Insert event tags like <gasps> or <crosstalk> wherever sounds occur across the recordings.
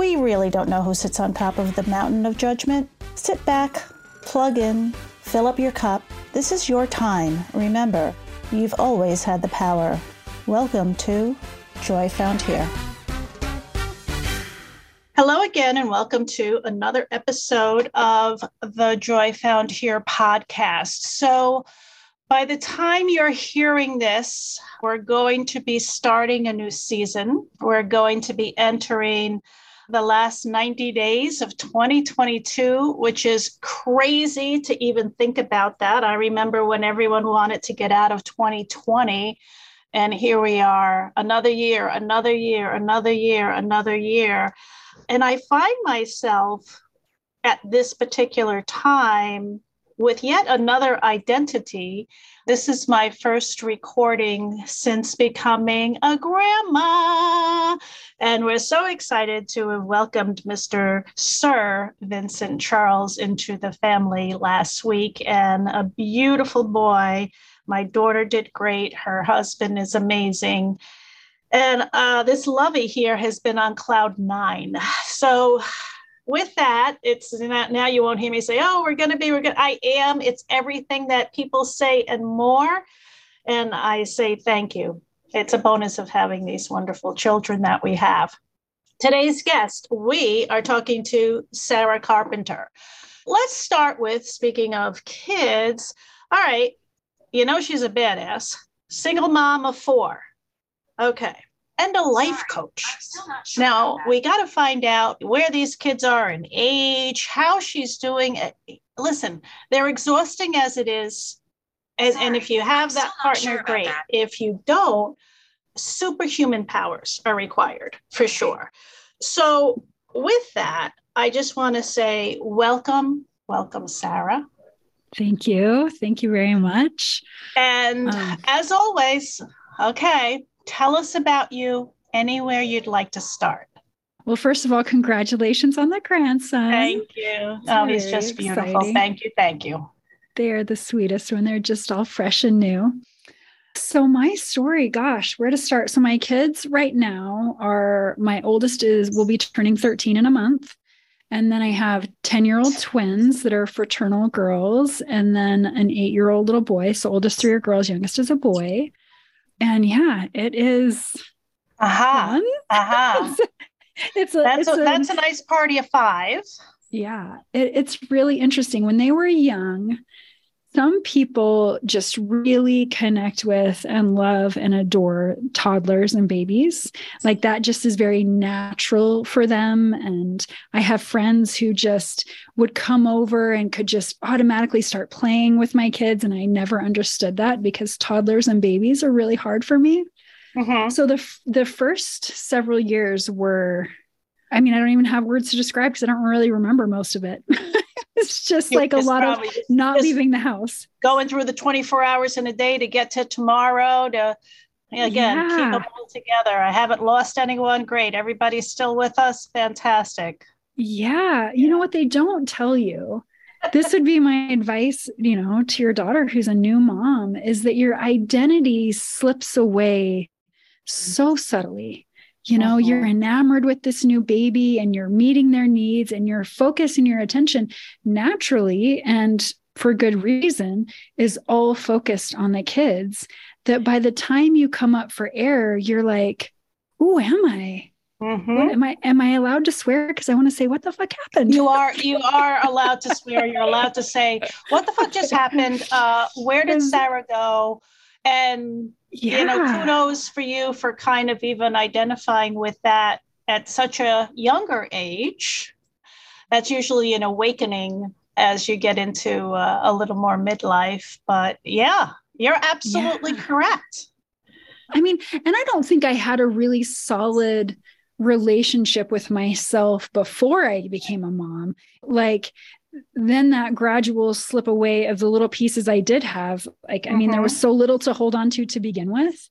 we really don't know who sits on top of the mountain of judgment. Sit back, plug in, fill up your cup. This is your time. Remember, you've always had the power. Welcome to Joy Found Here. Hello again, and welcome to another episode of the Joy Found Here podcast. So, by the time you're hearing this, we're going to be starting a new season. We're going to be entering the last 90 days of 2022, which is crazy to even think about that. I remember when everyone wanted to get out of 2020, and here we are, another year, another year, another year, another year. And I find myself at this particular time with yet another identity this is my first recording since becoming a grandma. And we're so excited to have welcomed Mr. Sir Vincent Charles into the family last week and a beautiful boy. My daughter did great. Her husband is amazing. And uh, this lovey here has been on cloud nine. So with that, it's not, now you won't hear me say, oh, we're going to be, we're going I am. It's everything that people say and more. And I say thank you. It's a bonus of having these wonderful children that we have. Today's guest, we are talking to Sarah Carpenter. Let's start with speaking of kids. All right, you know she's a badass, single mom of four. Okay and a life coach. Sure now we got to find out where these kids are in age, how she's doing. Listen, they're exhausting as it is. And, and if you have I'm that partner, sure great. That. If you don't, superhuman powers are required for sure. So, with that, I just want to say welcome, welcome, Sarah. Thank you. Thank you very much. And um, as always, okay, tell us about you anywhere you'd like to start. Well, first of all, congratulations on the grandson. Thank you. It's oh, he's just beautiful. Exciting. Thank you. Thank you. They're the sweetest when they're just all fresh and new. So, my story, gosh, where to start? So, my kids right now are my oldest is will be turning 13 in a month. And then I have 10 year old twins that are fraternal girls, and then an eight year old little boy. So, oldest three are girls, youngest is a boy and yeah, it is uh-huh. <laughs> Uh-huh. it's, it's, a, that's, it's a, a, that's a nice party of five. Yeah, it, it's really interesting. When they were young, some people just really connect with and love and adore toddlers and babies. Like that just is very natural for them. And I have friends who just would come over and could just automatically start playing with my kids. And I never understood that because toddlers and babies are really hard for me. Mm-hmm. So the the first several years were, I mean, I don't even have words to describe because I don't really remember most of it. <laughs> it's just like a lot of not leaving the house. going through the 24 hours in a day to get to tomorrow to again yeah. keep them all together. I haven't lost anyone. Great. Everybody's still with us. Fantastic. Yeah. You know what? They don't tell you. This would be my advice you know to your daughter who's a new mom is that your identity slips away so subtly you know uh-huh. you're enamored with this new baby and you're meeting their needs and your focus and your attention naturally and for good reason is all focused on the kids that by the time you come up for air you're like who am i Mm-hmm. am I am I allowed to swear? Because I want to say what the fuck happened. You are you are allowed to swear. You're allowed to say what the fuck just happened. Uh, where did <laughs> Sarah go? And yeah. you know, kudos for you for kind of even identifying with that at such a younger age. That's usually an awakening as you get into uh, a little more midlife. But yeah, you're absolutely yeah. correct. I mean, and I don't think I had a really solid relationship with myself before I became a mom. Like, then that gradual slip away of the little pieces I did have. Like, I mean, mm-hmm. there was mm-hmm. so little to hold on to to begin with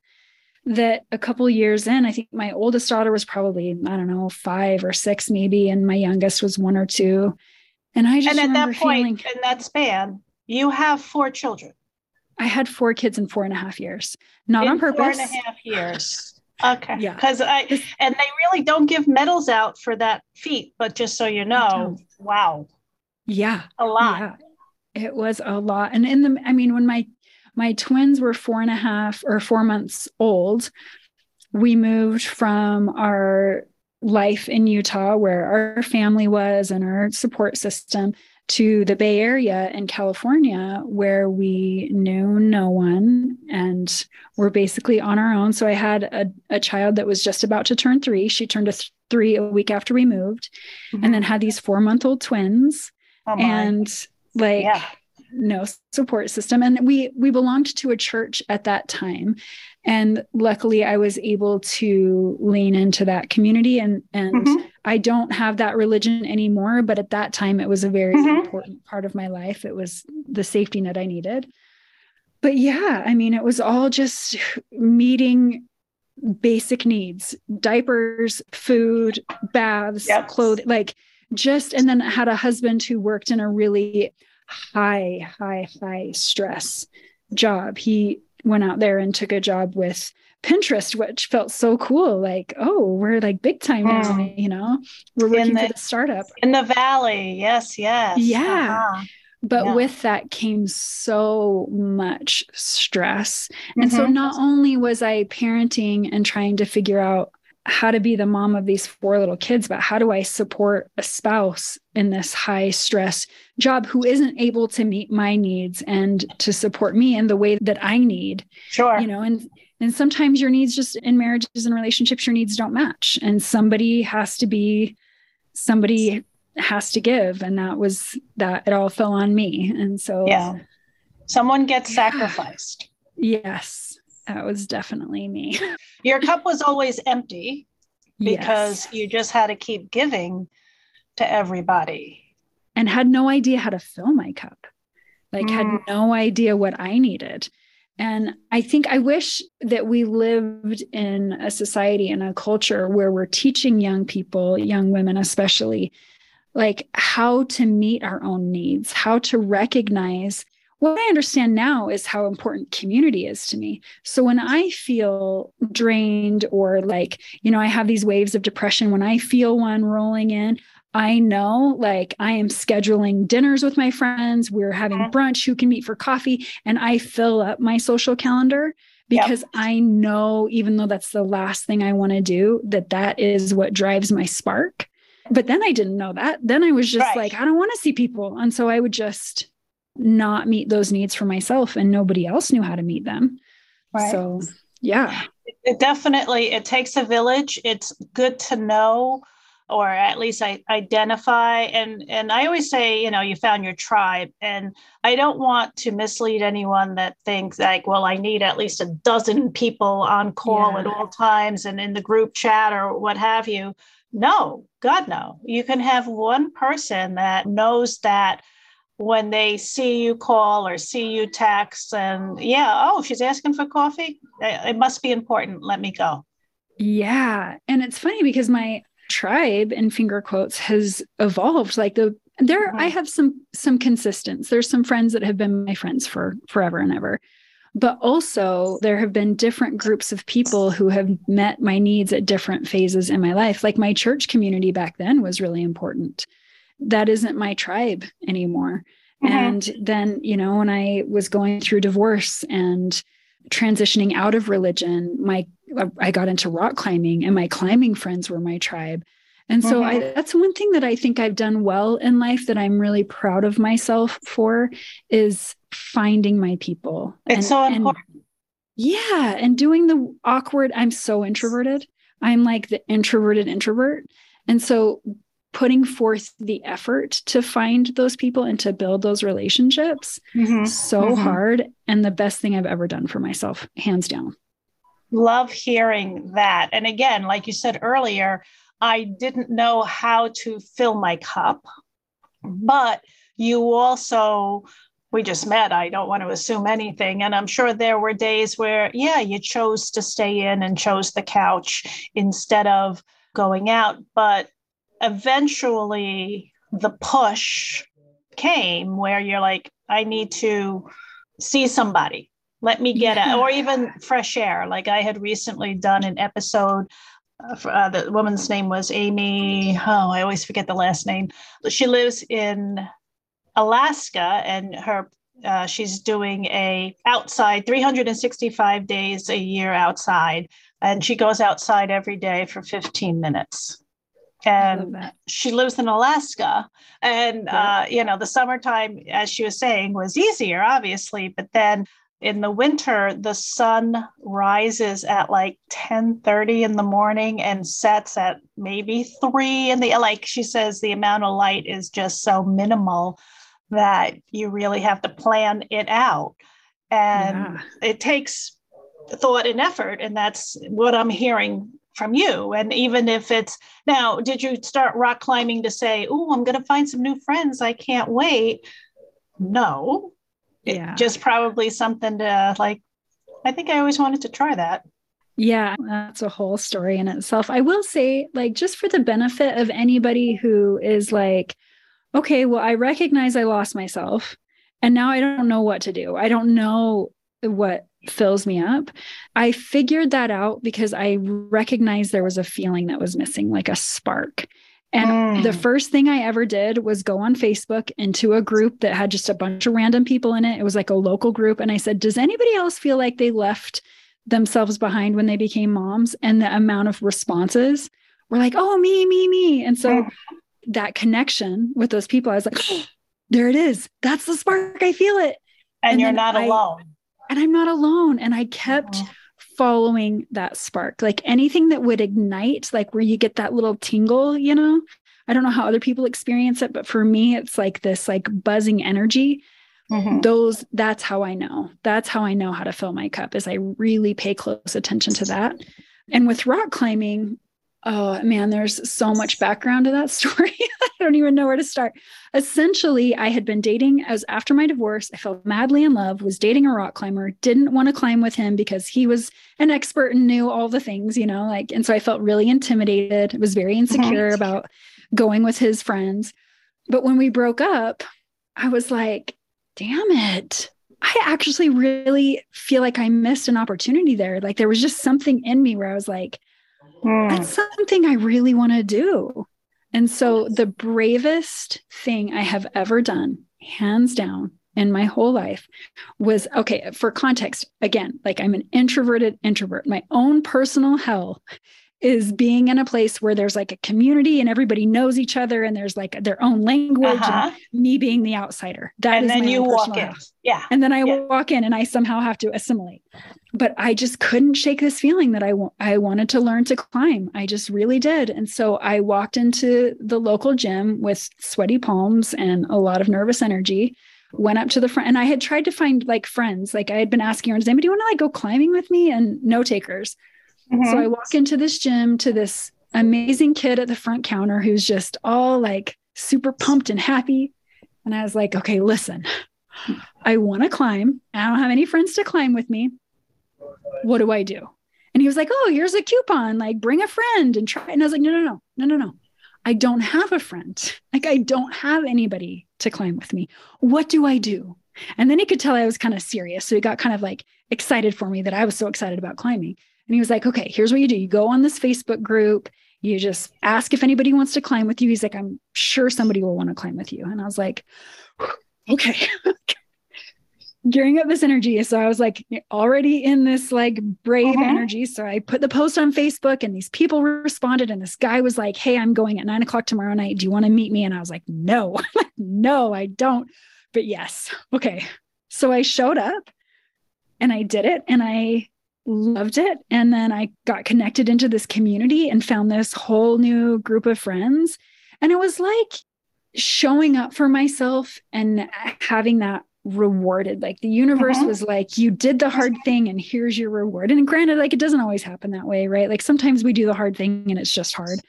that a couple years in, I think my oldest daughter was probably, I don't know, five or six maybe, and my youngest was one or two. And I just and at that point feeling, in that span, you have four children. I had four kids in four and a half years, not in on purpose. Four and a half <laughs> years. Okay. Yeah. Because I and they really don't give medals out for that feat, but just so you know, wow. Yeah. A lot. Yeah. It was a lot. And in the I mean, when my my twins were four and a half or four months old, we moved from our life in Utah, where our family was and our support system, to the Bay Area in California, where we knew no one and were basically on our own. So I had a, a child that was just about to turn three. She turned a th- three a week after we moved, mm-hmm. and then had these four month old twins. Oh and like, yeah. no support system. And we we belonged to a church at that time. And luckily i was able to lean into that community. And and mm-hmm. i don't have that religion anymore but at that time it was a very mm-hmm. important part of my life. It was the safety net i needed. But yeah i mean it was all just meeting basic needs diapers food baths yep. clothing like just and then I had a husband who worked in a really high, high, high stress job. He went out there and took a job with Pinterest, which felt so cool. Like, oh, we're like big time now, hmm. you know, we're working the, for the startup in the valley. Yes, yes. Yeah. Uh-huh. But yeah. with that came so much stress. Mm-hmm. And so mm-hmm. not only was I parenting and trying to figure out how to be the mom of these four little kids, but how do I support a spouse in this high stress job who isn't able to meet my needs and to support me in the way that I need? Sure. You know, and and sometimes your needs just in marriages and relationships, your needs don't match. And somebody has to be somebody has to give. And that was that it all fell on me. And so yeah. Someone gets sacrificed. Yes. That was definitely me. <laughs> Your cup was always empty because yes. you just had to keep giving to everybody. And had no idea how to fill my cup. Like, mm. had no idea what I needed. And I think I wish that we lived in a society and a culture where we're teaching young people, young women especially, like how to meet our own needs, how to recognize what I understand now is how important community is to me. So when I feel drained or like, you know, I have these waves of depression, when I feel one rolling in, I know like I am scheduling dinners with my friends, we're having brunch, who can meet for coffee, and I fill up my social calendar because yep. I know, even though that's the last thing I want to do, that that is what drives my spark. But then I didn't know that. Then I was just right. like, I don't want to see people. And so I would just not meet those needs for myself and nobody else knew how to meet them. Right. So, yeah. It definitely it takes a village. It's good to know or at least I identify and and I always say, you know, you found your tribe and I don't want to mislead anyone that thinks like, well, I need at least a dozen people on call yeah. at all times and in the group chat or what have you. No, God no. You can have one person that knows that when they see you call or see you text and yeah oh she's asking for coffee it must be important. Let me go. Yeah. And it's funny because my tribe in finger quotes has evolved. Like the there mm-hmm. i have some some consistence. There's some friends that have been my friends for forever and ever. But also there have been different groups of people who have met my needs at different phases in my life. Like my church community back then was really important that isn't my tribe anymore. Mm-hmm. And then, you know, when I was going through divorce and transitioning out of religion, my I got into rock climbing and my climbing friends were my tribe. And so mm-hmm. I, that's one thing that I think I've done well in life that I'm really proud of myself for is finding my people. It's and, so important. And, yeah. And doing the awkward, I'm so introverted. I'm like the introverted introvert. And so putting forth the effort to find those people and to build those relationships mm-hmm. so mm-hmm. hard and the best thing I've ever done for myself, hands down. Love hearing that. And again, like you said earlier, I didn't know how to fill my cup, but you also we just met. I don't want to assume anything. And I'm sure there were days where, yeah, you chose to stay in and chose the couch instead of going out. But eventually the push came where you're like, I need to see somebody. Let me get yeah. it, or even fresh air. Like I had recently done an episode. Uh, the woman's name was Amy. Oh, I always forget the last name. She lives in Alaska, and her uh, she's doing a outside 365 days a year outside, and she goes outside every day for 15 minutes and she lives in Alaska. And yeah. uh, you know, the summertime, as she was saying, was easier, obviously, but then in the winter the sun rises at like 10 30 in the morning and sets at maybe 3 in the like she says the amount of light is just so minimal that you really have to plan it out and yeah. it takes thought and effort and that's what i'm hearing from you. And even if it's now, did you start rock climbing to say, oh, I'm going to find some new friends. I can't wait. No, yeah. It just probably something to like, I think I always wanted to try that. Yeah, that's a whole story in itself. I will say, like, just for the benefit of anybody who is like, okay, well, I recognize I lost myself and now I don't know what to do. I don't know what fills me up. I figured that out because I recognized there was a feeling that was missing, like a spark. And mm. the first thing I ever did was go on Facebook into a group that had just a bunch of random people in it. It was like a local group. And I said, Does anybody else feel like they left themselves behind when they became moms? And the amount of responses were like, Oh, me, me, me. And so mm. that connection with those people, I was like, oh, <gasps> There it is. That's the spark. I feel it. And, and you're not I, alone and I'm not alone. And I kept oh. following that spark, like anything that would ignite, like where you get that little tingle, you know? I don't know how other people experience it, but for me, it's like this like buzzing energy. Mm-hmm. Those, that's how I know. That's how I know how to fill my cup is I really pay close attention to that. And with rock climbing, Oh man, there's so much background to that <laughs> story. I don't even know where to start. Essentially, I had been dating as after my divorce, I fell madly in love, was dating a rock climber, didn't want to climb with him because he was an expert and knew all the things, you know, like and so I felt really intimidated, was very insecure mm-hmm. about going with his friends. But when we broke up, I was like, damn it. I actually really feel like I missed an opportunity there. Like there was just something in me where I was like, Mm. That's something I really want to do. And so the bravest thing I have ever done, hands down, in my whole life was okay, for context, again, like I'm an introverted introvert. My own personal hell is being in a place where there's like a community and everybody knows each other and there's like their own language uh-huh. and me being the outsider. That and then you walk in. House. Yeah. And then I yeah. walk in and I somehow have to assimilate. But I just couldn't shake this feeling that I, w- I wanted to learn to climb. I just really did. And so I walked into the local gym with sweaty palms and a lot of nervous energy went up to the front and I had tried to find like friends. Like I had been asking her, does anybody want to like go climbing with me? And no takers. Mm-hmm. So I walk into this gym to this amazing kid at the front counter who's just all like super pumped and happy. And I was like, okay, listen, I want to climb. I don't have any friends to climb with me. What do I do? And he was like, oh, here's a coupon. Like, bring a friend and try. And I was like, no, no, no, no, no, no. I don't have a friend. <laughs> Like, I don't have anybody to climb with me. What do I do? And then he could tell I was kind of serious. So he got kind of like excited for me that I was so excited about climbing. And he was like, okay, here's what you do. You go on this Facebook group, you just ask if anybody wants to climb with you. He's like, I'm sure somebody will want to climb with you. And I was like, okay. <laughs> gearing up this energy. So I was like already in this like brave uh-huh. energy. So I put the post on Facebook and these people responded. And this guy was like, Hey, I'm going at nine o'clock tomorrow night. Do you want to meet me? And I was like, No, <laughs> no, I don't. But yes. Okay. So I showed up and I did it and I loved it. And then I got connected into this community and found this whole new group of friends. And it was like showing up for myself and having that rewarded. Like the universe mm-hmm. was like, you did the hard thing and here's your reward. And granted, like it doesn't always happen that way, right? Like sometimes we do the hard thing and it's just hard.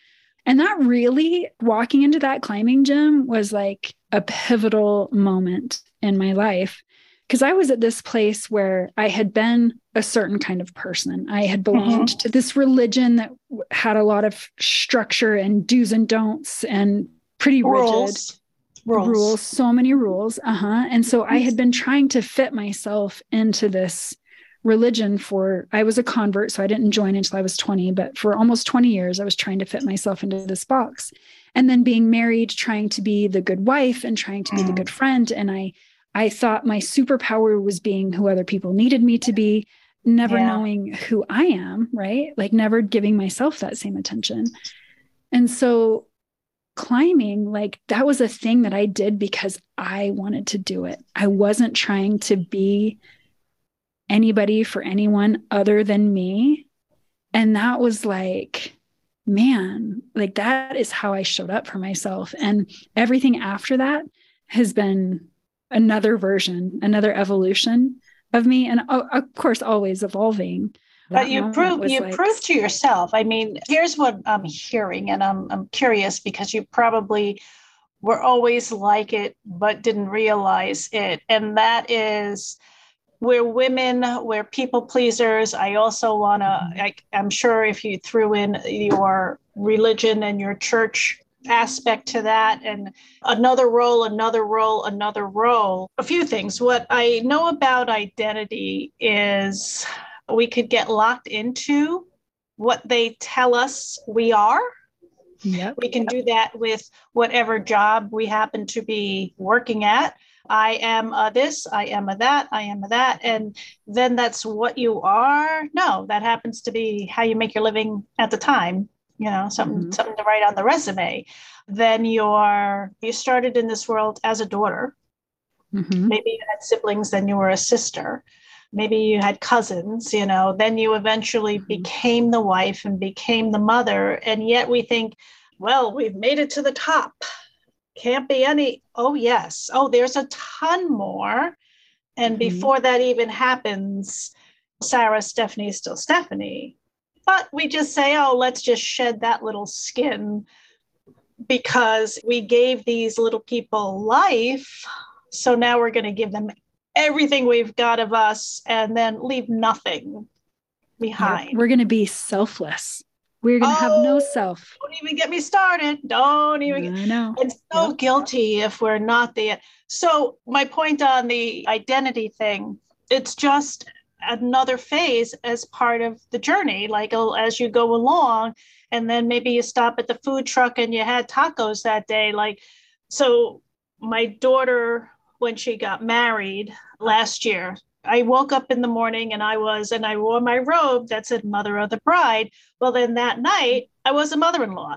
And that really, walking into that climbing gym was like a pivotal moment in my life. Because I was at this place where I had been a certain kind of person. I had belonged mm-hmm. to this religion that had a lot of structure and do's and don'ts and pretty Rules. rigid rules. rules so many rules uh-huh and so i had been trying to fit myself into this religion for i was a convert so i didn't join until i was 20 but for almost 20 years i was trying to fit myself into this box and then being married trying to be the good wife and trying to be mm. the good friend and i i thought my superpower was being who other people needed me to be never yeah. knowing who i am right like never giving myself that same attention and so climbing, like that was a thing that I did because I wanted to do it. I wasn't trying to be anybody for anyone other than me. And that was like, man, like that is how I showed up for myself. And everything after that has been another version, another evolution of me. And of course, always evolving but you prove you like... prove to yourself. I mean, here's what I'm hearing, and I'm I'm curious because you probably were always like it, but didn't realize it, and that is we're women, we're people pleasers. I also want to, mm-hmm. I'm sure if you threw in your religion and your church aspect to that and another role another role another role a few things what i know about identity is we could get locked into what they tell us we are. Yep. We can do that with whatever job we happen to be working at. I am a this, I am a that, I am a that. And then that's what you are. No, that happens to be how you make your living at the time, you know, something, mm-hmm. something to write on the resume. Then you're, you started in this world as a daughter. Mm-hmm. Maybe you had siblings, then you were a sister maybe you had cousins, you know, then you eventually mm-hmm. became the wife and became the mother. And yet we think, well, we've made it to the top. Can't be any, oh, yes. Oh, there's a ton more. And mm-hmm. before that even happens, Sarah, Stephanie is still Stephanie. But we just say, oh, let's just shed that little skin because we gave these little people life. So now we're going to give them everything we've got of us and then leave nothing behind. We're going to be selfless. We're going to oh, have no oh, self. Don't even get me started. Don't even. I know. And so yep. guilty if we're not the. So my point on the identity thing, it's just another phase as part of the journey. Like uh, as you go along, and then maybe you stop at the food truck and you had tacos that day. Like, so my daughter when she got married last year. I woke up in the morning and I was, and I wore my robe that said Mother of the Bride. Well, then that night I was a mother in law.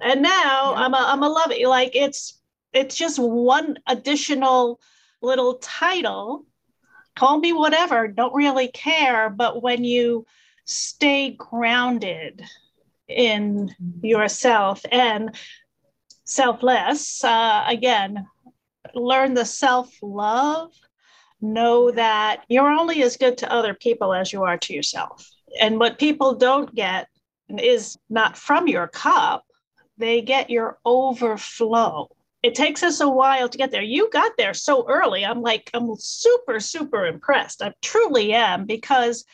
And now yeah. I'm a, I'm a lovey. Like it's, it's just one additional little title. Call me whatever, don't really care. But when you stay grounded in mm-hmm. yourself and selfless, uh, again, learn the self love, know that you're only as good to other people as you are to yourself. And what people don't get is not from your cup, they get your overflow. It takes us a while to get there. You got there so early. I'm like, I'm super, super impressed. I truly am because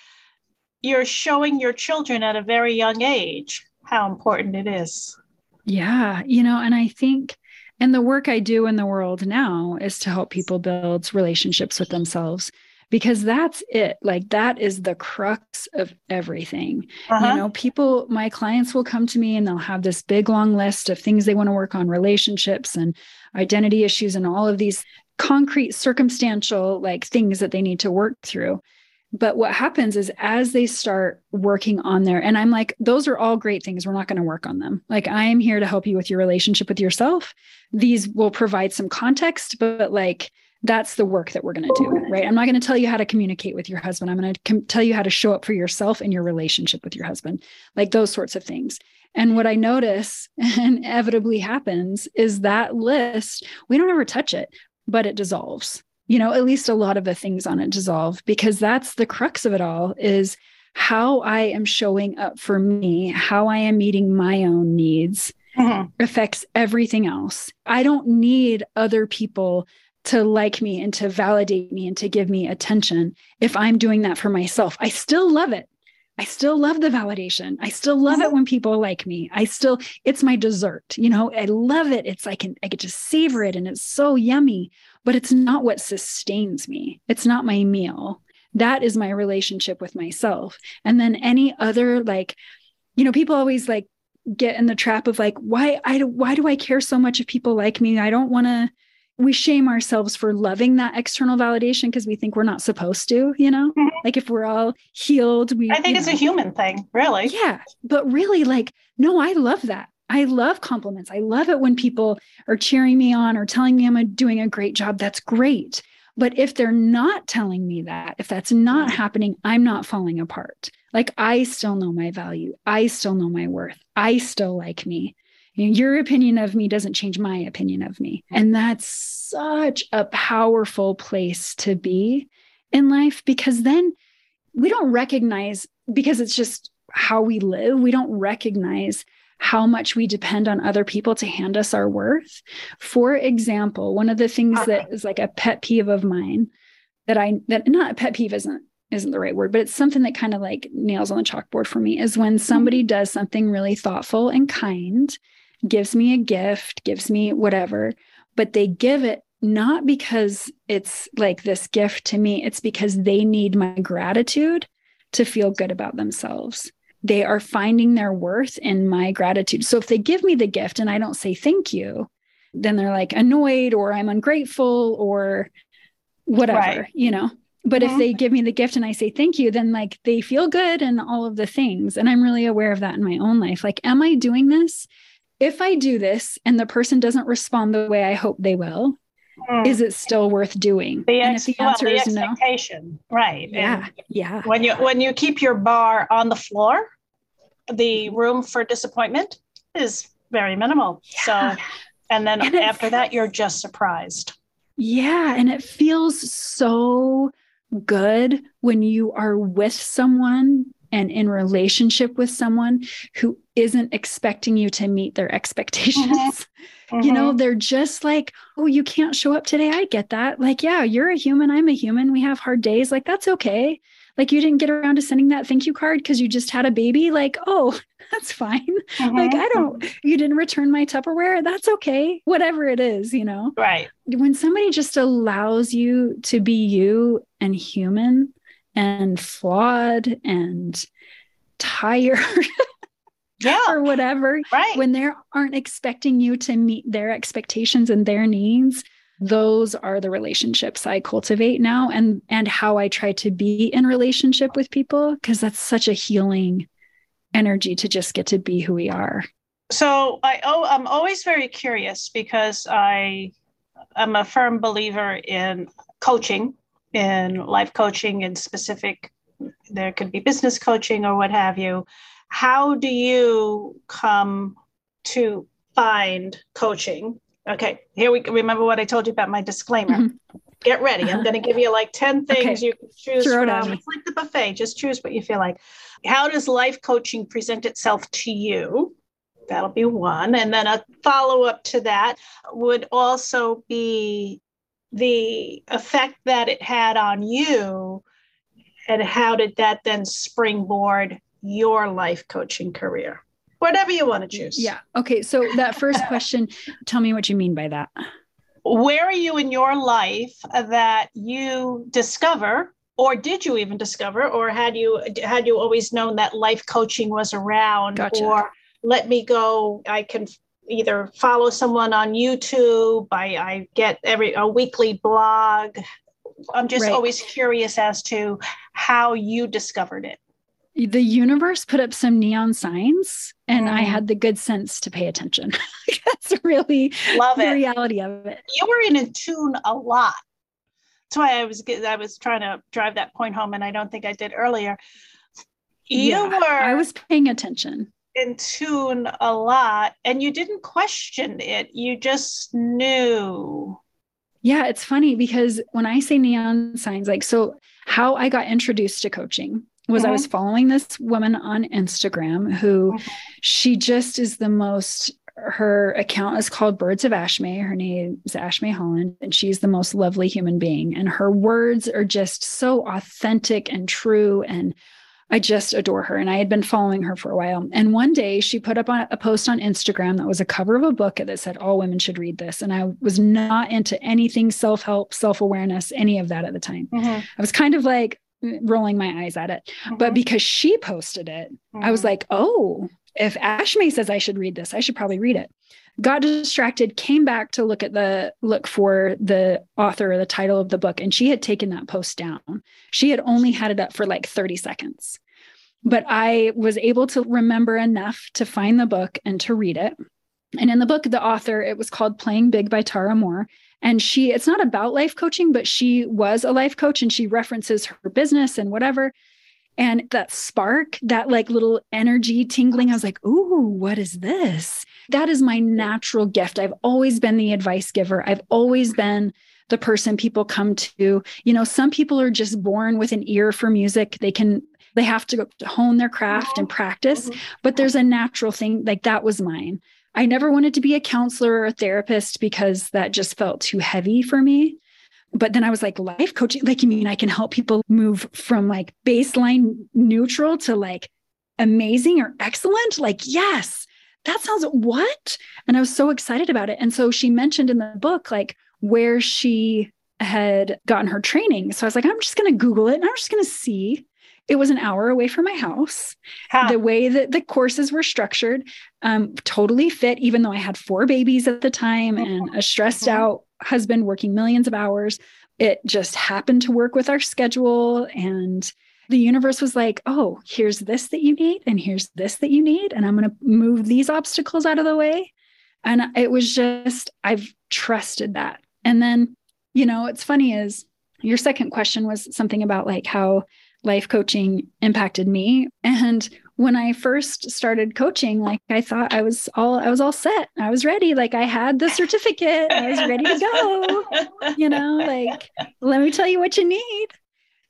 you're showing your children at a very young age how important it is. Yeah. You know, and I think and the work I do in the world now is to help people build relationships with themselves because that's it. Like that is the crux of everything. Uh-huh. You know, people, my clients will come to me and they'll have this big long list of things they want to work on relationships and identity issues and all of these concrete circumstantial like things that they need to work through but what happens is as they start working on there, and i'm like those are all great things we're not going to work on them like i am here to help you with your relationship with yourself these will provide some context but like that's the work that we're going to do right? I'm not going to tell you how to communicate with your husband. I'm going to com- tell you how to show up for yourself in your relationship with your husband like those sorts of things. And what i notice <laughs> inevitably happens is that list we don't ever touch it but it dissolves. You know at least a lot of the things on it dissolve because that's the crux of it all is how i am showing up for me how i am meeting my own needs mm-hmm. affects everything else. I don't need other people to like me and to validate me and to give me attention if i'm doing that for myself i still love it I still love the validation. I still love it mm-hmm. when people like me. I still, it's my dessert. You know, I love it. It's like, I get to savor it and it's so yummy, but it's not what sustains me. It's not my meal. That is my relationship with myself. And then any other, like, you know, people always like get in the trap of like, why, I, why do I care so much if people like me? I don't want to, we shame ourselves for loving that external validation because we think we're not supposed to, you know? Mm-hmm. Like if we're all healed, we I think it's know. a human thing, really. Yeah. But really, like, no, I love that. I love compliments. I love it when people are cheering me on or telling me I'm doing a great job. That's great. But if they're not telling me that, if that's not mm-hmm. happening, I'm not falling apart. Like I still know my value. I still know my worth. I still like me your opinion of me doesn't change my opinion of me. And that's such a powerful place to be in life because then we don't recognize, because it's just how we live, we don't recognize how much we depend on other people to hand us our worth. For example, one of the things that is like a pet peeve of mine that I that not a pet peeve isn't isn't the right word, but it's something that kind of like nails on the chalkboard for me is when mm-hmm. somebody does something really thoughtful and kind gives me a gift, gives me whatever, but they give it not because it's like this gift to me, it's because they need my gratitude to feel good about themselves. They are finding their worth in my gratitude. So if they give me the gift and I don't say thank you, then they're like annoyed or I'm ungrateful or whatever, right. you know. But mm-hmm. if they give me the gift and I say thank you, then like they feel good and all of the things. And I'm really aware of that in my own life. Like, am I doing this if I do this and the person doesn't respond the way I hope they will, mm. is it still worth doing? The, ex- the answer well, the is expectation, no. right? Yeah, and yeah. When you when you keep your bar on the floor, the room for disappointment is very minimal. Yeah. So, and then and after that, you're just surprised. Yeah, and it feels so good when you are with someone and in relationship with someone who isn't expecting you to meet their expectations. Mm-hmm. <laughs> Mm-hmm. You know, mm-hmm. they're just like, oh, you can't show up today. I get that. Like, yeah, you're a human. I'm a human. We have hard days. Like, that's okay. Like, you didn't get around to sending that thank you card because you just had a baby. Like, oh, <laughs> that's fine. Mm-hmm. Like, I don't, you didn't return my Tupperware. That's okay. Whatever it is, you know? Right. When somebody just allows you to be you and human, and flawed and <laughs> tired yeah. or whatever right. when they aren't expecting you to meet their expectations and their needs those are the relationships i cultivate now and and how i try to be in relationship with people because that's such a healing energy to just get to be who we are. So i oh i'm always very curious because i I'm a firm believer in coaching in life coaching and specific there could be business coaching or what have you how do you come to find coaching? Okay here we remember what i told you about my disclaimer. Mm-hmm. get ready. I'm going to give you like 10 <laughs> things okay. you can choose Throw from. it's like the buffet. Just choose what you feel like. How does life coaching present itself to you? That'll be one. And then a follow up to that would also be the effect that it had on you and how did that then springboard your life coaching career whatever you want to choose yeah okay so that first question <laughs> tell me what you mean by that where are you in your life that you discover or did you even discover or had you had you always known that life coaching was around gotcha. or let me go i can either follow someone on YouTube, I, I get every a weekly blog. I'm just right. always curious as to how you discovered it. The universe put up some neon signs, and mm. I had the good sense to pay attention. <laughs> That's really Love the it. reality of it. You were in tune a lot. That's why I was I was trying to drive that point home, and I don't think I did earlier. You yeah, were. I was paying attention in tune a lot and you didn't question it you just knew yeah it's funny because when i say neon signs like so how i got introduced to coaching was mm-hmm. i was following this woman on instagram who mm-hmm. she just is the most her account is called Birds of Ashmae. Her name is Ashmae Hoiland, and she's the most lovely human being. And her words are just so authentic and true. And I just adore her. And I had been following her for a while. And one day she put up a post on Instagram that was a cover of a book that said, All women should read this. And I was not into anything self help, self awareness, any of that at the time. Mm-hmm. I was kind of like rolling my eyes at it. Mm-hmm. But because she posted it, mm-hmm. I was mm-hmm. like, Oh, if Ashmae says I should read this, I should probably read it got distracted came back to look at the look for the author or the title of the book and she had taken that post down she had only had it up for like 30 seconds but i was able to remember enough to find the book and to read it and in the book the author it was called playing big by tara mohr and she it's not about life coaching but she was a life coach and she references her business and whatever and that spark that like little energy tingling i was like ooh what is this that is my natural gift. I've always been the advice giver. I've always been the person people come to. You know, some people are just born with an ear for music. They can they have to hone their craft and practice, mm-hmm. but there's a natural thing like that was mine. I never wanted to be a counselor or a therapist because that just felt too heavy for me. But then I was like, life coaching, like, you mean I can help people move from like baseline neutral to like amazing or excellent? Like, yes that sounds what? And I was so excited about it. And so she mentioned in the book, like where she had gotten her training. So I was like, I'm just going to Google it and I'm just going to see. It was an hour away from my house. The way that the courses were structured um, totally fit, even though I had four babies at the time and a stressed mm-hmm. out husband working millions of hours. It just happened to work with our schedule. And the universe was like, oh, here's this that you need, and here's this that you need. And I'm going to move these obstacles out of the way. And it was just, I've trusted that. And then, you know, what's funny is your second question was something about like how life coaching impacted me. And when I first started coaching, like I thought I was all I was all set. I was ready. Like I had the certificate. I was ready to go. You know, like let me tell you what you need.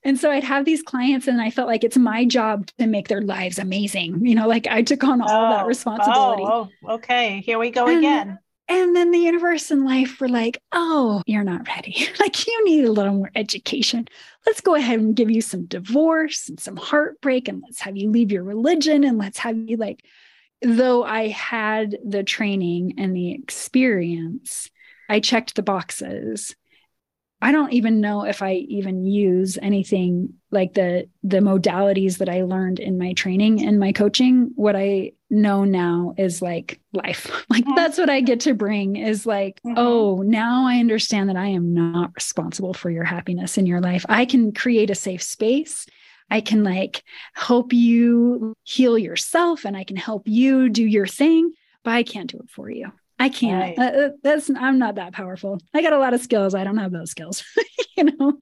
And so I'd have these clients, and I felt like it's my job to make their lives amazing. You know, like I took on all oh, that responsibility. Oh, oh, okay. Here we go and, again. And then the universe and life were like, oh, you're not ready. <laughs> like you need a little more education. Let's go ahead and give you some divorce and some heartbreak, and let's have you leave your religion, and let's have you like, though I had the training and the experience, I checked the boxes I don't even know if I even use anything like the the modalities that I learned in my training and my coaching. What I know now is like life. <laughs> Like mm-hmm. that's what I get to bring is like, mm-hmm. oh, now I understand that I am not responsible for your happiness in your life. I can create a safe space. I can like help you heal yourself and I can help you do your thing, but I can't do it for you. I can't. Right. Uh, that's I'm not that powerful. I got a lot of skills. I don't have those skills. <laughs> you know.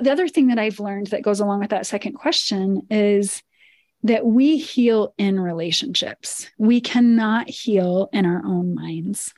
The other thing that I've learned that goes along with that second question is that we heal in relationships. We cannot heal in our own minds.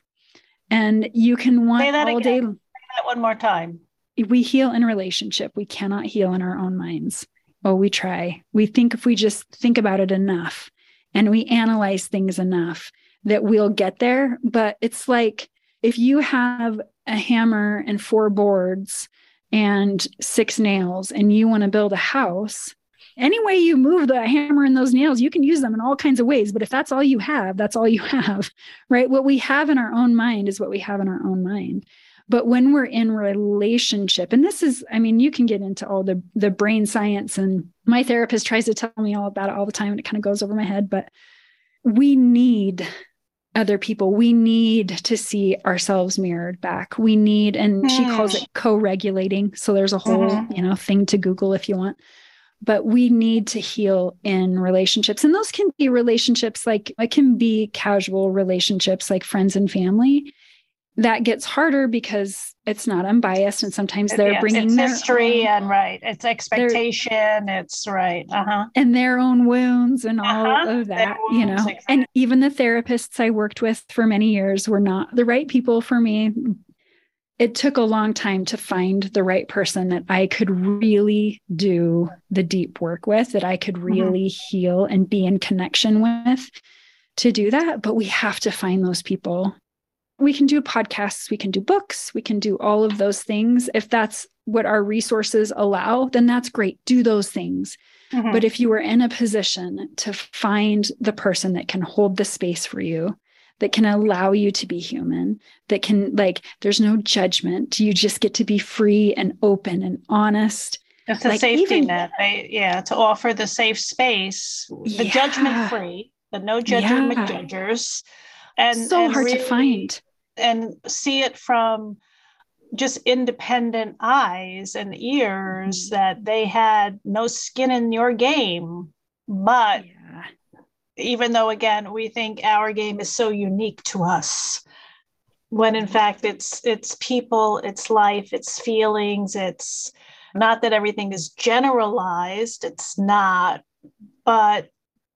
And you can want Say that all again. day. Say that one more time. We heal in relationship. We cannot heal in our own minds. Oh, we try. We think if we just think about it enough and we analyze things enough that we'll get there. But it's like if you have a hammer and four boards and six nails and you want to build a house, any way you move the hammer and those nails, you can use them in all kinds of ways. But if that's all you have, that's all you <laughs> have, right? What we have in our own mind is what we have in our own mind. But when we're in relationship, and this is, I mean, you can get into all the the brain science, and my therapist tries to tell me all about it all the time, and it kind of goes over my head. But we need other people. We need to see ourselves mirrored back. We need, and mm. she calls it co-regulating. So there's a whole, mm-hmm. you know, thing to Google if you want. But we need to heal in relationships. And those can be relationships like it can be casual relationships like friends and family that gets harder because it's not unbiased and sometimes they're yes, bringing their history own, and right it's expectation it's right uh-huh and their own wounds and all uh-huh. of that wounds, you know exactly. and even the therapists i worked with for many years were not the right people for me it took a long time to find the right person that i could really do the deep work with that i could mm-hmm. really mm-hmm. heal and be in connection with to do that but we have to find those people we can do podcasts, we can do books, we can do all of those things. If that's what our resources allow, then that's great. Do those things. Mm-hmm. But if you are in a position to find the person that can hold the space for you, that can allow you to be human, that can, like, there's no judgment. You just get to be free and open and honest. It's a like safety even, net. I, yeah, to offer the safe space, the yeah. judgment free, the no judgment yeah. judgers. And so and hard really, to find and see it from just independent eyes and ears mm-hmm. that they had no skin in your game but yeah. even though again we think our game is so unique to us when in fact it's it's people it's life it's feelings it's not that everything is generalized it's not but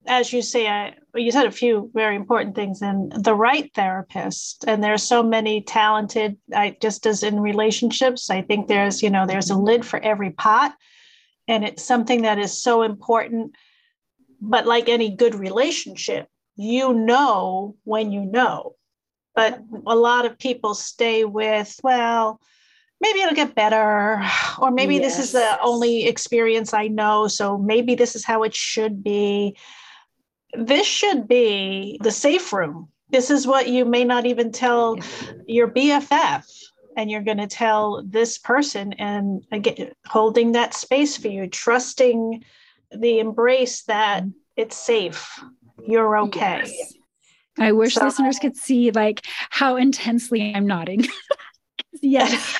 as you say, I, you said a few very important things and the right therapist. And there's so many talented, I just as in relationships, I think there's, you know, there's a lid for every pot. And it's something that is so important. But like any good relationship, you know when you know. But a lot of people stay with, well, maybe it'll get better or maybe yes. this is the only experience i know so maybe this is how it should be this should be the safe room. This is what you may not even tell your BFF, and you're going to tell this person, and again, holding that space for you, trusting the embrace that it's safe, you're okay. Yes. I wish so, listeners could see like how intensely I'm nodding. <laughs> yes.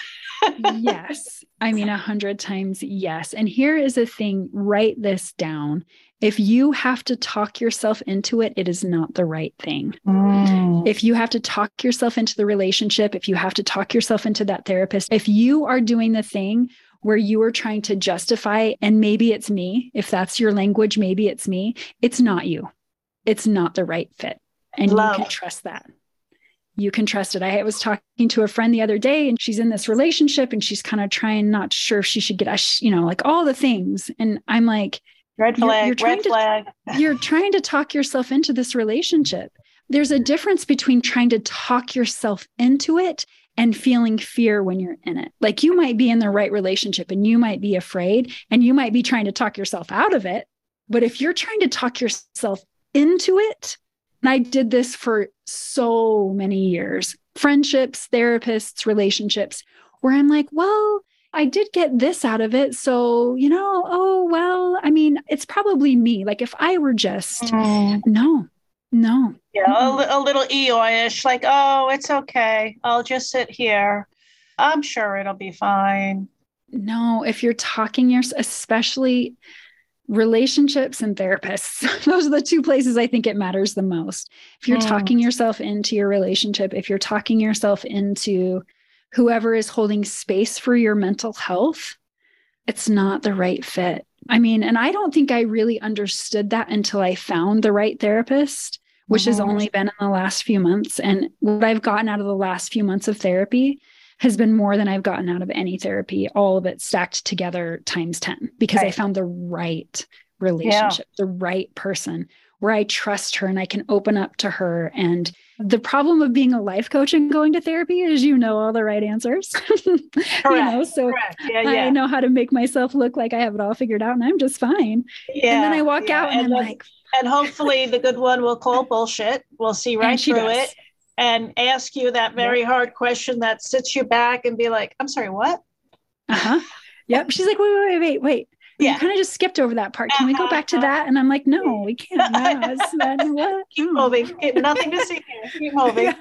yes. I mean, a hundred times yes. And here is a thing write this down. If you have to talk yourself into it, it is not the right thing. Mm. If you have to talk yourself into the relationship, if you have to talk yourself into that therapist, if you are doing the thing where you are trying to justify, and maybe it's me, if that's your language, maybe it's me, it's not you. It's not the right fit. And Love. you can trust that you can trust it. I was talking to a friend the other day and she's in this relationship and she's kind of trying, not sure if she should get, us, you know, like all the things. And I'm like, Red flag, you're, you're red to, flag. you're trying to talk yourself into this relationship. There's a difference between trying to talk yourself into it and feeling fear when you're in it. Like you might be in the right relationship and you might be afraid and you might be trying to talk yourself out of it. But if you're trying to talk yourself into it, and I did this for so many years friendships, therapists, relationships, where I'm like, well, I did get this out of it. So, you know, oh, well, I mean, it's probably me. Like if I were just, mm. no, no. Yeah, a, a little Eeyore-ish, like, oh, it's okay. I'll just sit here. I'm sure it'll be fine. No, if you're talking yours, especially relationships and therapists, <laughs> those are the two places I think it matters the most. If you're mm. talking yourself into your relationship, if you're talking yourself into whoever is holding space for your mental health, it's not the right fit. I mean, and I don't think I really understood that until I found the right therapist, which mm-hmm. has only been in the last few months. And what I've gotten out of the last few months of therapy has been more than I've gotten out of any therapy, all of it stacked together times 10, because right. I found the right relationship, yeah. the right person where I trust her and I can open up to her. And the problem of being a life coach and going to therapy is you know all the right answers. <laughs> you know, so yeah, yeah. I know how to make myself look like I have it all figured out and I'm just fine. Yeah, and then I walk out and, and I'm like, and hopefully the good one will call bullshit. We'll see right through does. it and ask you that very hard question that sits you back and be like, I'm sorry, what? Uh huh. Yep. She's like, wait, wait, wait, wait. Yeah. you kind of just skipped over that part. Can we go uh-huh, back to uh-huh. that? And I'm like, no, <laughs> we can't. No, <laughs> what? Keep hmm. moving. Nothing to see here. Keep <laughs> moving. yeah.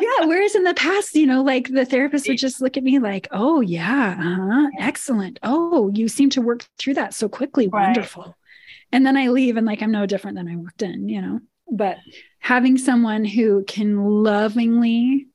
yeah. Whereas in the past, you know, like the therapist would just look at me like, oh, yeah, uh-huh, excellent. Oh, you seem to work through that so quickly. Right. Wonderful. And then I leave and like I'm no different than I walked in, you know. But having someone who can lovingly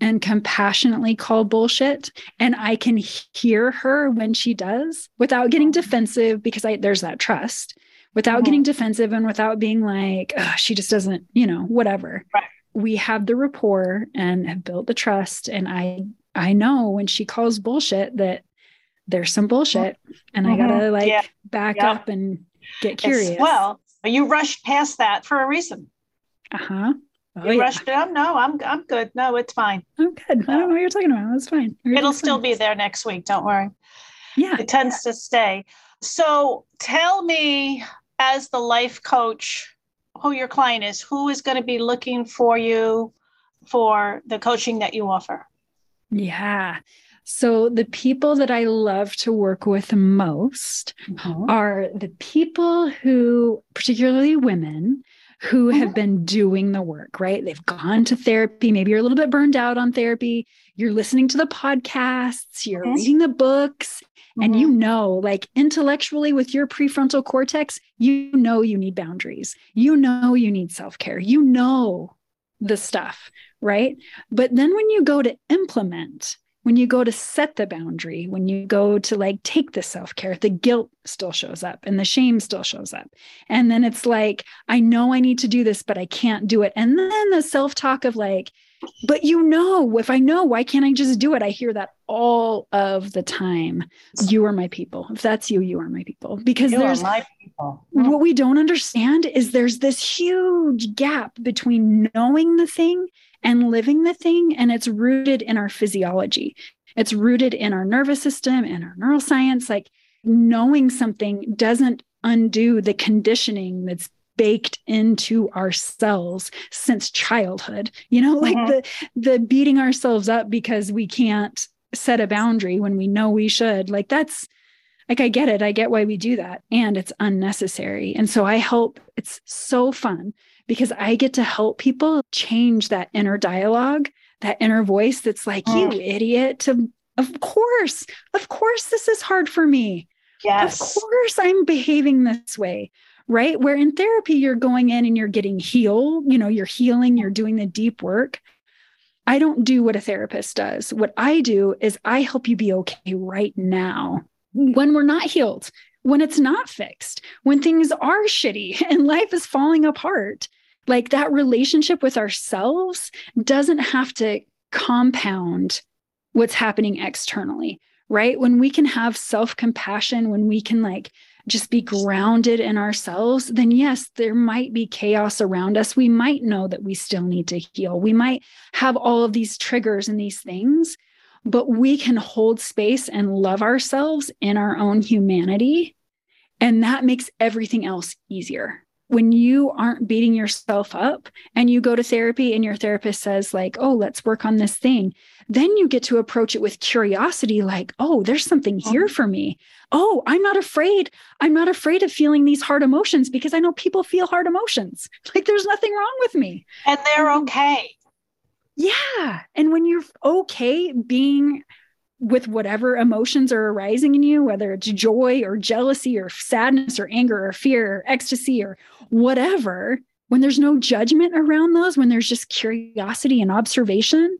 and compassionately call bullshit and i can hear her when she does without getting defensive because i there's that trust without mm-hmm. getting defensive and without being like she just doesn't you know whatever right. we have the rapport and have built the trust and i i know when she calls bullshit that there's some bullshit and mm-hmm. i gotta like yeah. back yeah. up and get curious it's, well you rushed past that for a reason uh-huh Oh, you yeah. rushed it No, I'm I'm good. No, it's fine. I'm good. I don't know what you're talking about. It's fine. It'll still be there next week. Don't worry. Yeah. It tends to stay. So tell me, as the life coach, who your client is, who is going to be looking for you for the coaching that you offer? Yeah. So, the people that I love to work with most mm-hmm. are the people who, particularly women, who have mm-hmm. been doing the work, right? They've gone to therapy. Maybe you're a little bit burned out on therapy. You're listening to the podcasts, you're mm-hmm. reading the books, mm-hmm. and you know, like intellectually with your prefrontal cortex, you know you need boundaries. You know you need self care. You know the stuff, right? But then when you go to implement, when you go to set the boundary, when you go to like take the self care, the guilt still shows up and the shame still shows up. And then it's like, I know I need to do this, but I can't do it. And then the self talk of like, but you know, if I know, why can't I just do it? I hear that all of the time. You are my people. If that's you, you are my people. Because you there's people. what we don't understand is there's this huge gap between knowing the thing and living the thing. And it's rooted in our physiology, it's rooted in our nervous system and our neuroscience. Like knowing something doesn't undo the conditioning that's baked into our cells since childhood you know like mm-hmm. the the beating ourselves up because we can't set a boundary when we know we should like that's like i get it i get why we do that and it's unnecessary and so i help it's so fun because I get to help people change that inner dialogue, that inner voice that's like, you mm. idiot, to, of course, of course, this is hard for me. Yes. Of course, I'm behaving this way. Right. Where in therapy, you're going in and you're getting healed, you know, you're healing, you're doing the deep work. I don't do what a therapist does. What I do is I help you be okay right now when we're not healed, when it's not fixed, when things are shitty <laughs> and life is falling apart. Like that relationship with ourselves doesn't have to compound what's happening externally, right? When we can have self compassion, when we can like just be grounded in ourselves, then yes, there might be chaos around us. We might know that we still need to heal. We might have all of these triggers and these things, but we can hold space and love ourselves in our own humanity. And that makes everything else easier when you aren't beating yourself up and you go to therapy and your therapist says like oh let's work on this thing then you get to approach it with curiosity like oh there's something here for me. Oh i'm not afraid. I'm not afraid of feeling these hard emotions because i know people feel hard emotions. <laughs> Like there's nothing wrong with me. And they're okay. Yeah. And when you're okay being with whatever emotions are arising in you, whether it's joy or jealousy or sadness or anger or fear or ecstasy or whatever, when there's no judgment around those, when there's just curiosity and observation,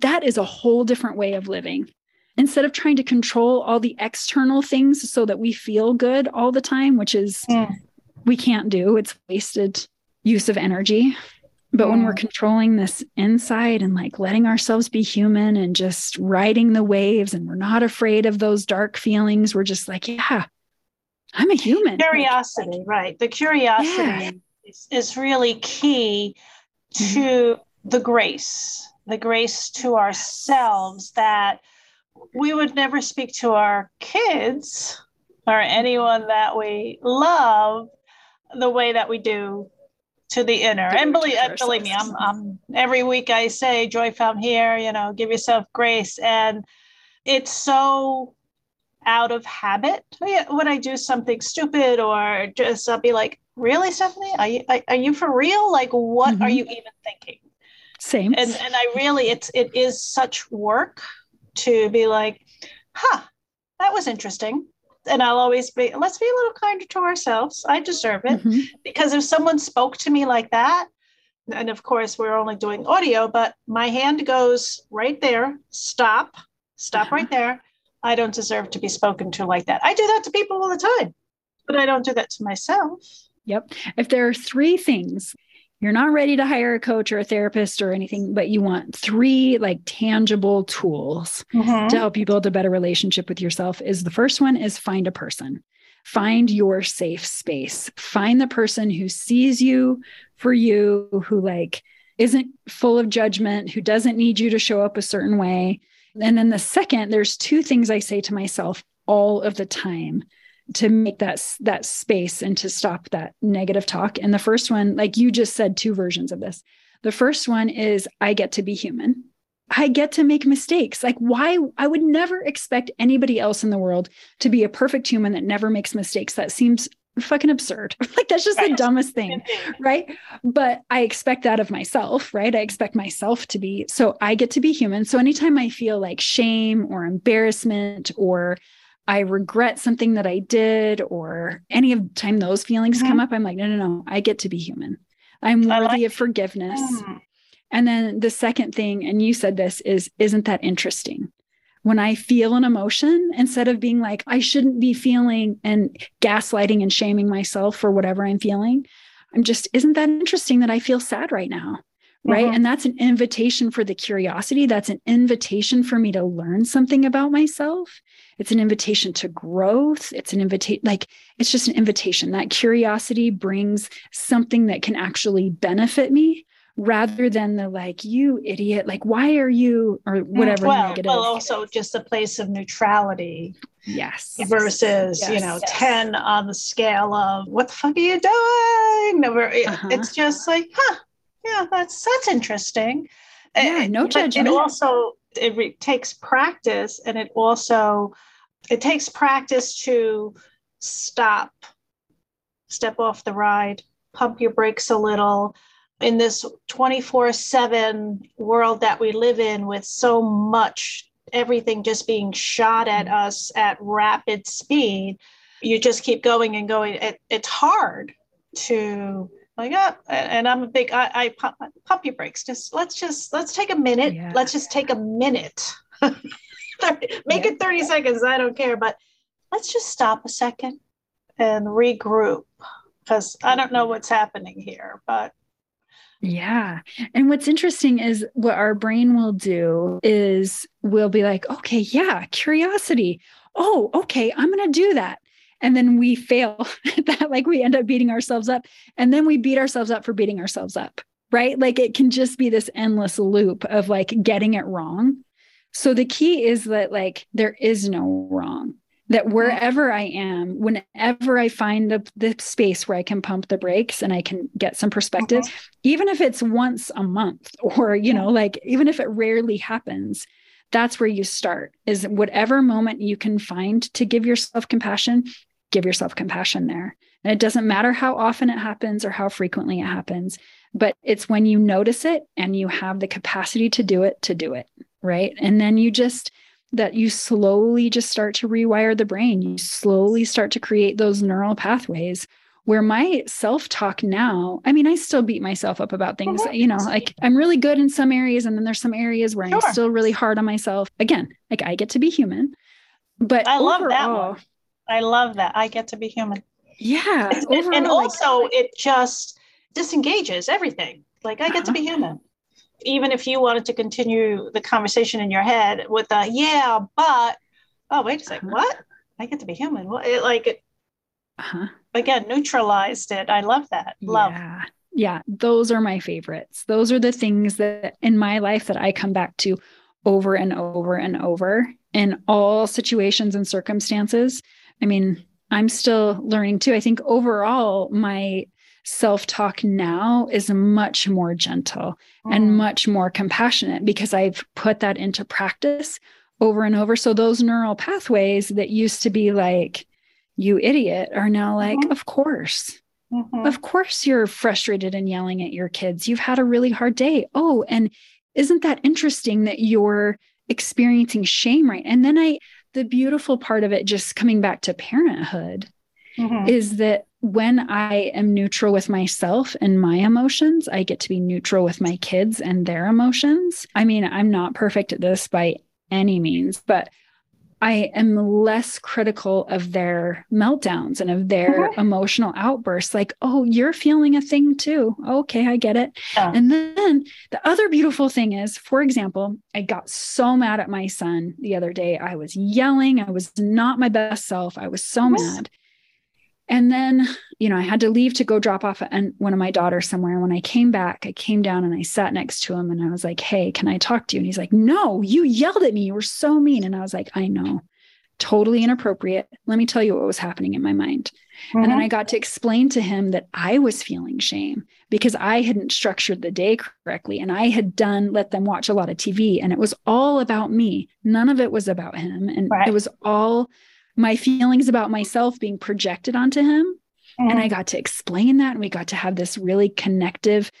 that is a whole different way of living. Instead of trying to control all the external things so that we feel good all the time, which is mm. we can't do, it's wasted use of energy. But when we're controlling this inside and like letting ourselves be human and just riding the waves and we're not afraid of those dark feelings, we're just like, yeah, I'm a human. Curiosity, right. The curiosity yeah. is, is really key mm-hmm. to mm-hmm. the grace, the grace to ourselves that we would never speak to our kids or anyone that we love the way that we do to the inner. and believe, believe me, I'm, I'm every week I say joy found here, you know, give yourself grace. And it's so out of habit when I do something stupid or just I'll be like, really, Stephanie, are you, are you for real? Like, what mm-hmm. are you even thinking? Same. And, and I really, it's, it is such work to be like, huh, that was interesting. And I'll always be, let's be a little kinder to ourselves. I deserve it. Mm-hmm. Because if someone spoke to me like that, and of course we're only doing audio, but my hand goes right there, stop, stop uh-huh. right there. I don't deserve to be spoken to like that. I do that to people all the time, but I don't do that to myself. Yep. If there are three things you're not ready to hire a coach or a therapist or anything, but you want three like tangible tools mm-hmm. to help you build a better relationship with yourself, is the first one is find a person. Find your safe space. Find the person who sees you for you, who like isn't full of judgment, who doesn't need you to show up a certain way. And then the second, there's two things I say to myself all of the time to make that that space and to stop that negative talk. And the first one like you just said two versions of this. The first one is i get to be human. I get to make mistakes. Like why i would never expect anybody else in the world to be a perfect human that never makes mistakes. That seems fucking absurd. <laughs> Like that's just right. the dumbest thing right? But i expect that of myself right? I expect myself to be so i get to be human. So anytime i feel like shame or embarrassment or I regret something that I did, or any of time those feelings mm-hmm. come up, I'm like, no, no, no, I get to be human. I'm worthy like of forgiveness. Mm. And then the second thing, and you said this, is isn't that interesting? When I feel an emotion, instead of being like, I shouldn't be feeling and gaslighting and shaming myself for whatever I'm feeling, I'm just, isn't that interesting that I feel sad right now? Right. Mm-hmm. And that's an invitation for the curiosity. That's an invitation for me to learn something about myself. It's an invitation to growth. It's an invitation, like, it's just an invitation. That curiosity brings something that can actually benefit me rather than the like, you idiot, like, why are you, or mm, whatever well, negative. Well, also just a place of neutrality. Yes. Versus, yes. you know, yes. 10 on the scale of what the fuck are you doing? Never, uh-huh. It's just like, huh, yeah, that's that's interesting. Yeah, no judgment. It also it re- takes practice and it also it takes practice to stop, step off the ride, pump your brakes a little. In this 24 7 world that we live in, with so much, everything just being shot at mm-hmm. us at rapid speed, you just keep going and going. It, it's hard to like oh, and i'm a big i, I pump, pump your brakes just let's just let's take a minute yeah. let's just take a minute <laughs> <laughs> make it 30 seconds i don't care but let's just stop a second and regroup because i don't know what's happening here but yeah. And what's interesting is what our brain will do is we'll be like, okay, yeah, curiosity. Oh, okay, I'm going to do that. And then we fail <laughs> that, like we end up beating ourselves up. And then we beat ourselves up for beating ourselves up, right? Like it can just be this endless loop of like getting it wrong so the key is that like there is no wrong. That wherever I am, whenever I find the, the space where I can pump the brakes and I can get some perspective, mm-hmm. even if it's once a month <laughs> or, you know, like even if it rarely happens, that's where you start is whatever moment you can find to give yourself compassion, give yourself compassion there. And it doesn't matter how often it happens or how frequently it happens, but it's when you notice it and you have the capacity to do it, to do it right? And then you just, that you slowly just start to rewire the brain. You slowly start to create those neural pathways where my self talk now, I mean, I still beat myself up about things, mm-hmm. you know, like I'm really good in some areas, and then there's some areas where sure. I'm still really hard on myself. Again, like I get to be human. But I love overall, that one. I love that. I get to be human. Yeah. Overall, and also, like, it just disengages everything. Like, I get uh-huh. to be human even if you wanted to continue the conversation in your head with a yeah, but oh wait a second, uh-huh. what? I get to be human. What it, like it uh-huh. again neutralized it. I love that. Love. Yeah. Yeah, those are my favorites. Those are the things that in my life that I come back to over and over and over in all situations and circumstances. I mean, I'm still learning too. I think overall, my self talk now is much more gentle mm. and much more compassionate because I've put that into practice over and over. So those neural pathways that used to be like, you idiot, are now like, mm-hmm. of course. Mm-hmm. Of course, you're frustrated and yelling at your kids. You've had a really hard day. Oh, and isn't that interesting that you're experiencing shame right? And then I, the beautiful part of it, just coming back to parenthood, mm-hmm. is that when I am neutral with myself and my emotions, I get to be neutral with my kids and their emotions. I mean, I'm not perfect at this by any means, but I am less critical of their meltdowns and of their mm-hmm. emotional outbursts. Like, oh, you're feeling a thing too. Okay, I get it. Yeah. And then the other beautiful thing is, for example, I got so mad at my son the other day. I was yelling. I was not my best self. I was so mad. And then, you know, I had to leave to go drop off one of my daughters somewhere. And when I came back, I came down and I sat next to him and I was like, Hey, can I talk to you? And he's like, No, you yelled at me. You were so mean. And I was like, I know, totally inappropriate. Let me tell you what was happening in my mind. Mm-hmm. And then mm-hmm. I got to explain to him that I was feeling shame because I hadn't structured the day correctly and I had done let them watch a lot of TV and it was all about me. None of it was about him. And right. it was all my feelings about myself being projected onto him. Mm-hmm. And I got to explain that. And we got to have this really connective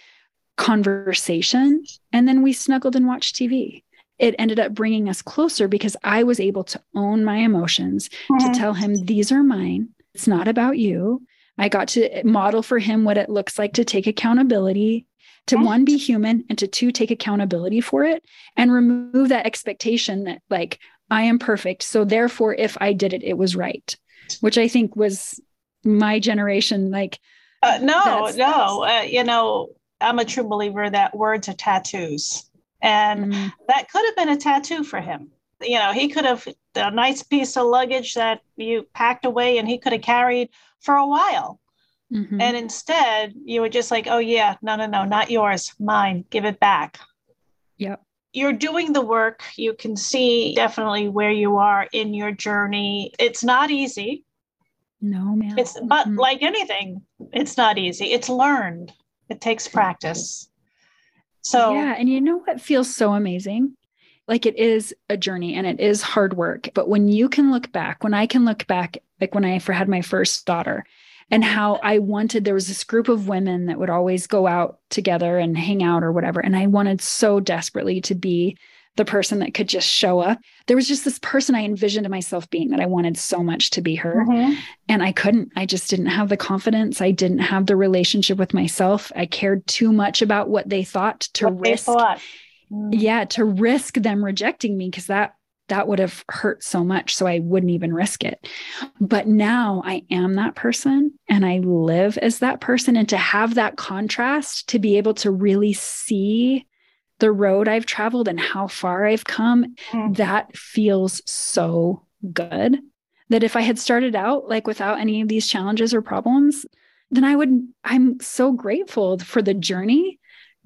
conversation. And then we snuggled and watched TV. It ended up bringing us closer because I was able to own my emotions, mm-hmm. to tell him, these are mine. It's not about you. I got to model for him what it looks like to take accountability, to mm-hmm. one, be human, and to two, take accountability for it and remove that expectation that, like, I am perfect. So therefore, if I did it, it was right, which I think was my generation. Like, uh, no, no, uh, you know, I'm a true believer that words are tattoos. And mm. that could have been a tattoo for him. You know, he could have a nice piece of luggage that you packed away and he could have carried for a while. Mm-hmm. And instead, you were just like, oh, yeah, no, no, no, not yours, mine, give it back. Yep you're doing the work. You can see definitely where you are in your journey. It's not easy. No, man. It's but mm-hmm. like anything, it's not easy. It's learned. It takes practice. So Yeah, and you know what feels so amazing? Like it is a journey and it is hard work, but when you can look back, when I can look back like when I had my first daughter and how I wanted there was this group of women that would always go out together and hang out or whatever. And I wanted so desperately to be the person that could just show up. There was just this person I envisioned myself being that I wanted so much to be her. Mm-hmm. And I couldn't. I just didn't have the confidence. I didn't have the relationship with myself. I cared too much about what they thought to what risk. Mm. Yeah, to risk them rejecting me because that that would have hurt so much. So I wouldn't even risk it. But now I am that person and I live as that person. And to have that contrast, to be able to really see the road I've traveled and how far I've come, mm. that feels so good. That if I had started out like without any of these challenges or problems, then I would, I'm so grateful for the journey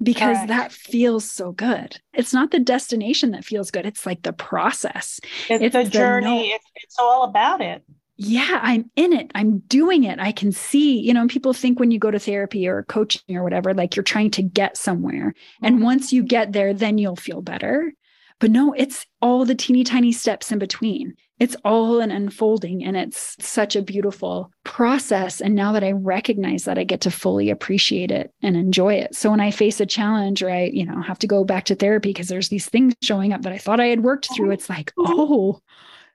because that feels so good. It's not the destination that feels good. It's like the process. It's, it's the journey. The, it's, it's all about it. Yeah, I'm in it. I'm doing it. I can see, you know, people think when you go to therapy or coaching or whatever, like you're trying to get somewhere. Mm-hmm. And once you get there, then you'll feel better. But no, it's all the teeny tiny steps in between. It's all an unfolding and it's such a beautiful process. And now that I recognize that, I get to fully appreciate it and enjoy it. So when I face a challenge or I, you know, have to go back to therapy because there's these things showing up that I thought I had worked through, it's like, oh,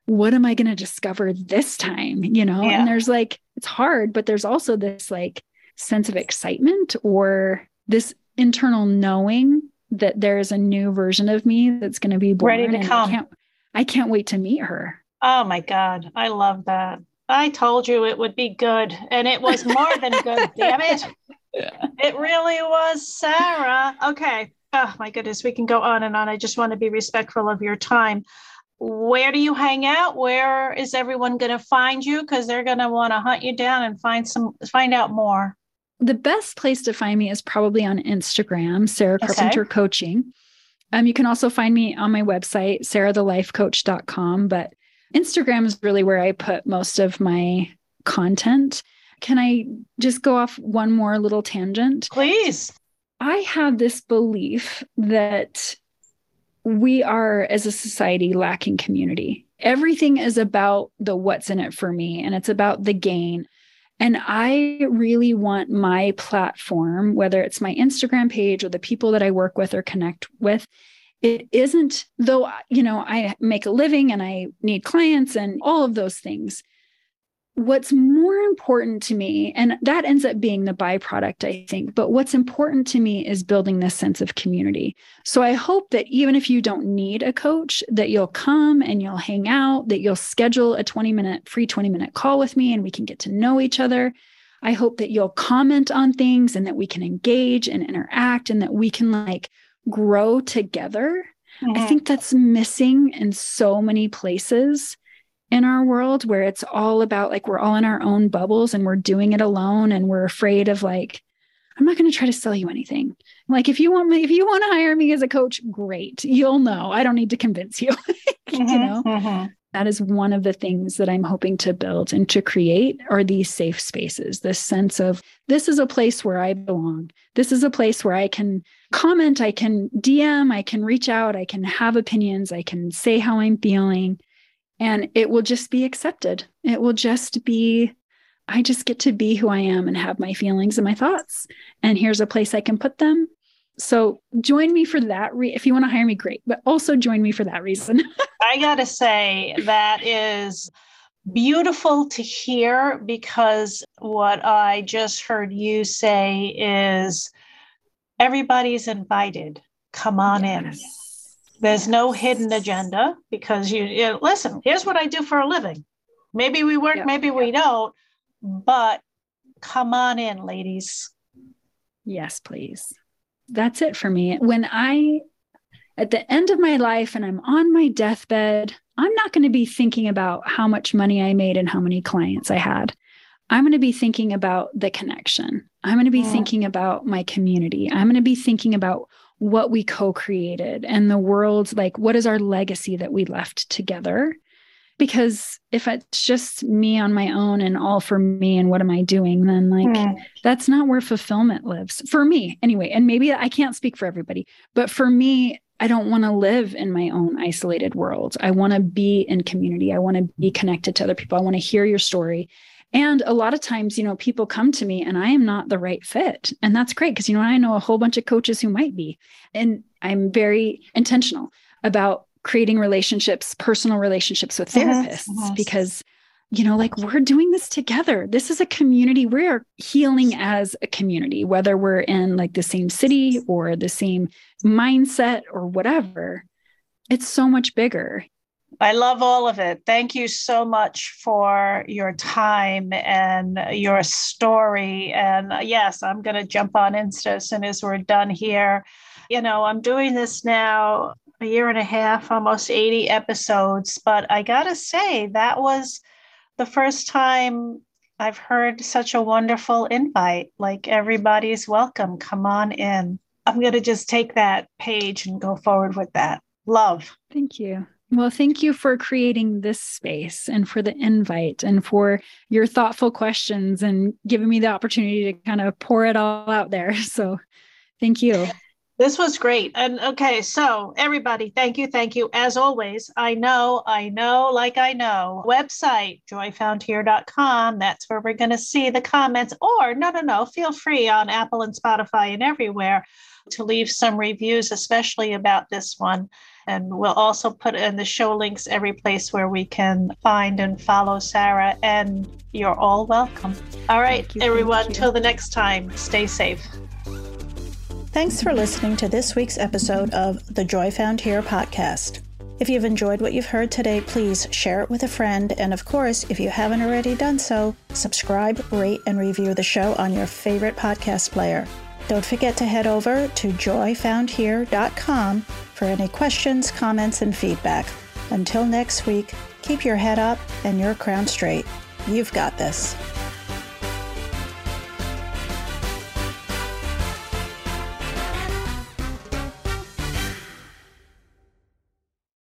what am I going to discover this time? You know, yeah. and there's like, it's hard, but there's also this like sense of excitement or this internal knowing that there is a new version of me that's going to be born. Ready to come. I can't, I can't wait to meet her. Oh my God. I love that. I told you it would be good. And it was more than good, <laughs> damn it. It really was, Sarah. Okay. Oh my goodness. We can go on and on. I just want to be respectful of your time. Where do you hang out? Where is everyone going to find you? Because they're going to want to hunt you down and find some, find out more. The best place to find me is probably on Instagram, Sarah Carpenter okay. Coaching. Um, you can also find me on my website, sarahTheLifeCoach.com, but Instagram is really where I put most of my content. Can I just go off one more little tangent? Please. I have this belief that we are, as a society, lacking community. Everything is about the what's in it for me, and it's about the gain. And I really want my platform, whether it's my Instagram page or the people that I work with or connect with, it isn't, though, you know, I make a living and I need clients and all of those things what's more important to me, and that ends up being the byproduct, I think, but what's important to me is building this sense of community. So I hope that even if you don't need a coach, that you'll come and you'll hang out, that you'll schedule a 20 minute, free 20 minute call with me and we can get to know each other. I hope that you'll comment on things and that we can engage and interact and that we can like grow together. Mm-hmm. I think that's missing in so many places in our world where it's all about like we're all in our own bubbles and we're doing it alone and we're afraid of like I'm not going to try to sell you anything. Like if you want me if you want to hire me as a coach, great. You'll know. I don't need to convince you. <laughs> mm-hmm, you know. Mm-hmm. That is one of the things that I'm hoping to build and to create are these safe spaces. This sense of this is a place where I belong. This is a place where I can comment, I can DM, I can reach out, I can have opinions, I can say how I'm feeling and it will just be accepted. It will just be, I just get to be who I am and have my feelings and my thoughts. And here's a place I can put them. So join me for that. Re- if you want to hire me, great, but also join me for that reason. <laughs> I got to say, that is beautiful to hear because what I just heard you say is everybody's invited. Come on in. There's no hidden agenda because you, you know, listen, here's what I do for a living. Maybe we work, maybe we don't, but come on in, ladies. Yes, please. That's it for me. When I, at the end of my life and I'm on my deathbed, I'm not going to be thinking about how much money I made and how many clients I had. I'm going to be thinking about the connection. I'm going to be yeah. thinking about my community. I'm going to be thinking about what we co-created and the world like what is our legacy that we left together because if it's just me on my own and all for me and what am i doing then like mm. that's not where fulfillment lives for me anyway and maybe i can't speak for everybody but for me i don't want to live in my own isolated world i want to be in community i want to be connected to other people i want to hear your story and a lot of times, you know, people come to me and I am not the right fit. And that's great because, you know, I know a whole bunch of coaches who might be. And I'm very intentional about creating relationships, personal relationships with therapists uh-huh, uh-huh. because you know, like we're doing this together. This is a community. We're healing as a community, whether we're in like the same city or the same mindset or whatever. It's so much bigger. I love all of it. Thank you so much for your time and your story. And uh, yes, I'm going to jump on Insta as soon as we're done here. You know, I'm doing this now a year and a half, almost 80 episodes, but I got to say, that was the first time I've heard such a wonderful invite. Like everybody's welcome. Come on in. I'm going to just take that page and go forward with that. Love. Thank you. Well, thank you for creating this space and for the invite and for your thoughtful questions and giving me the opportunity to kind of pour it all out there. <laughs> So, thank you. This was great. And okay, so everybody, thank you, thank you. As always, I know, I know, like I know. Website, joyfoundhere.com. That's where we're going to see the comments. Or, no, no, no, feel free on Apple and Spotify and everywhere to leave some reviews, especially about this one. And we'll also put in the show links every place where we can find and follow Sarah. And you're all welcome. All right, you, everyone, till the next time, stay safe. Thanks for listening to this week's episode of the Joy Found Here podcast. If you've enjoyed what you've heard today, please share it with a friend. And of course, if you haven't already done so, subscribe, rate, and review the show on your favorite podcast player. Don't forget to head over to joyfoundhere.com for any questions, comments, and feedback. Until next week, keep your head up and your crown straight. You've got this.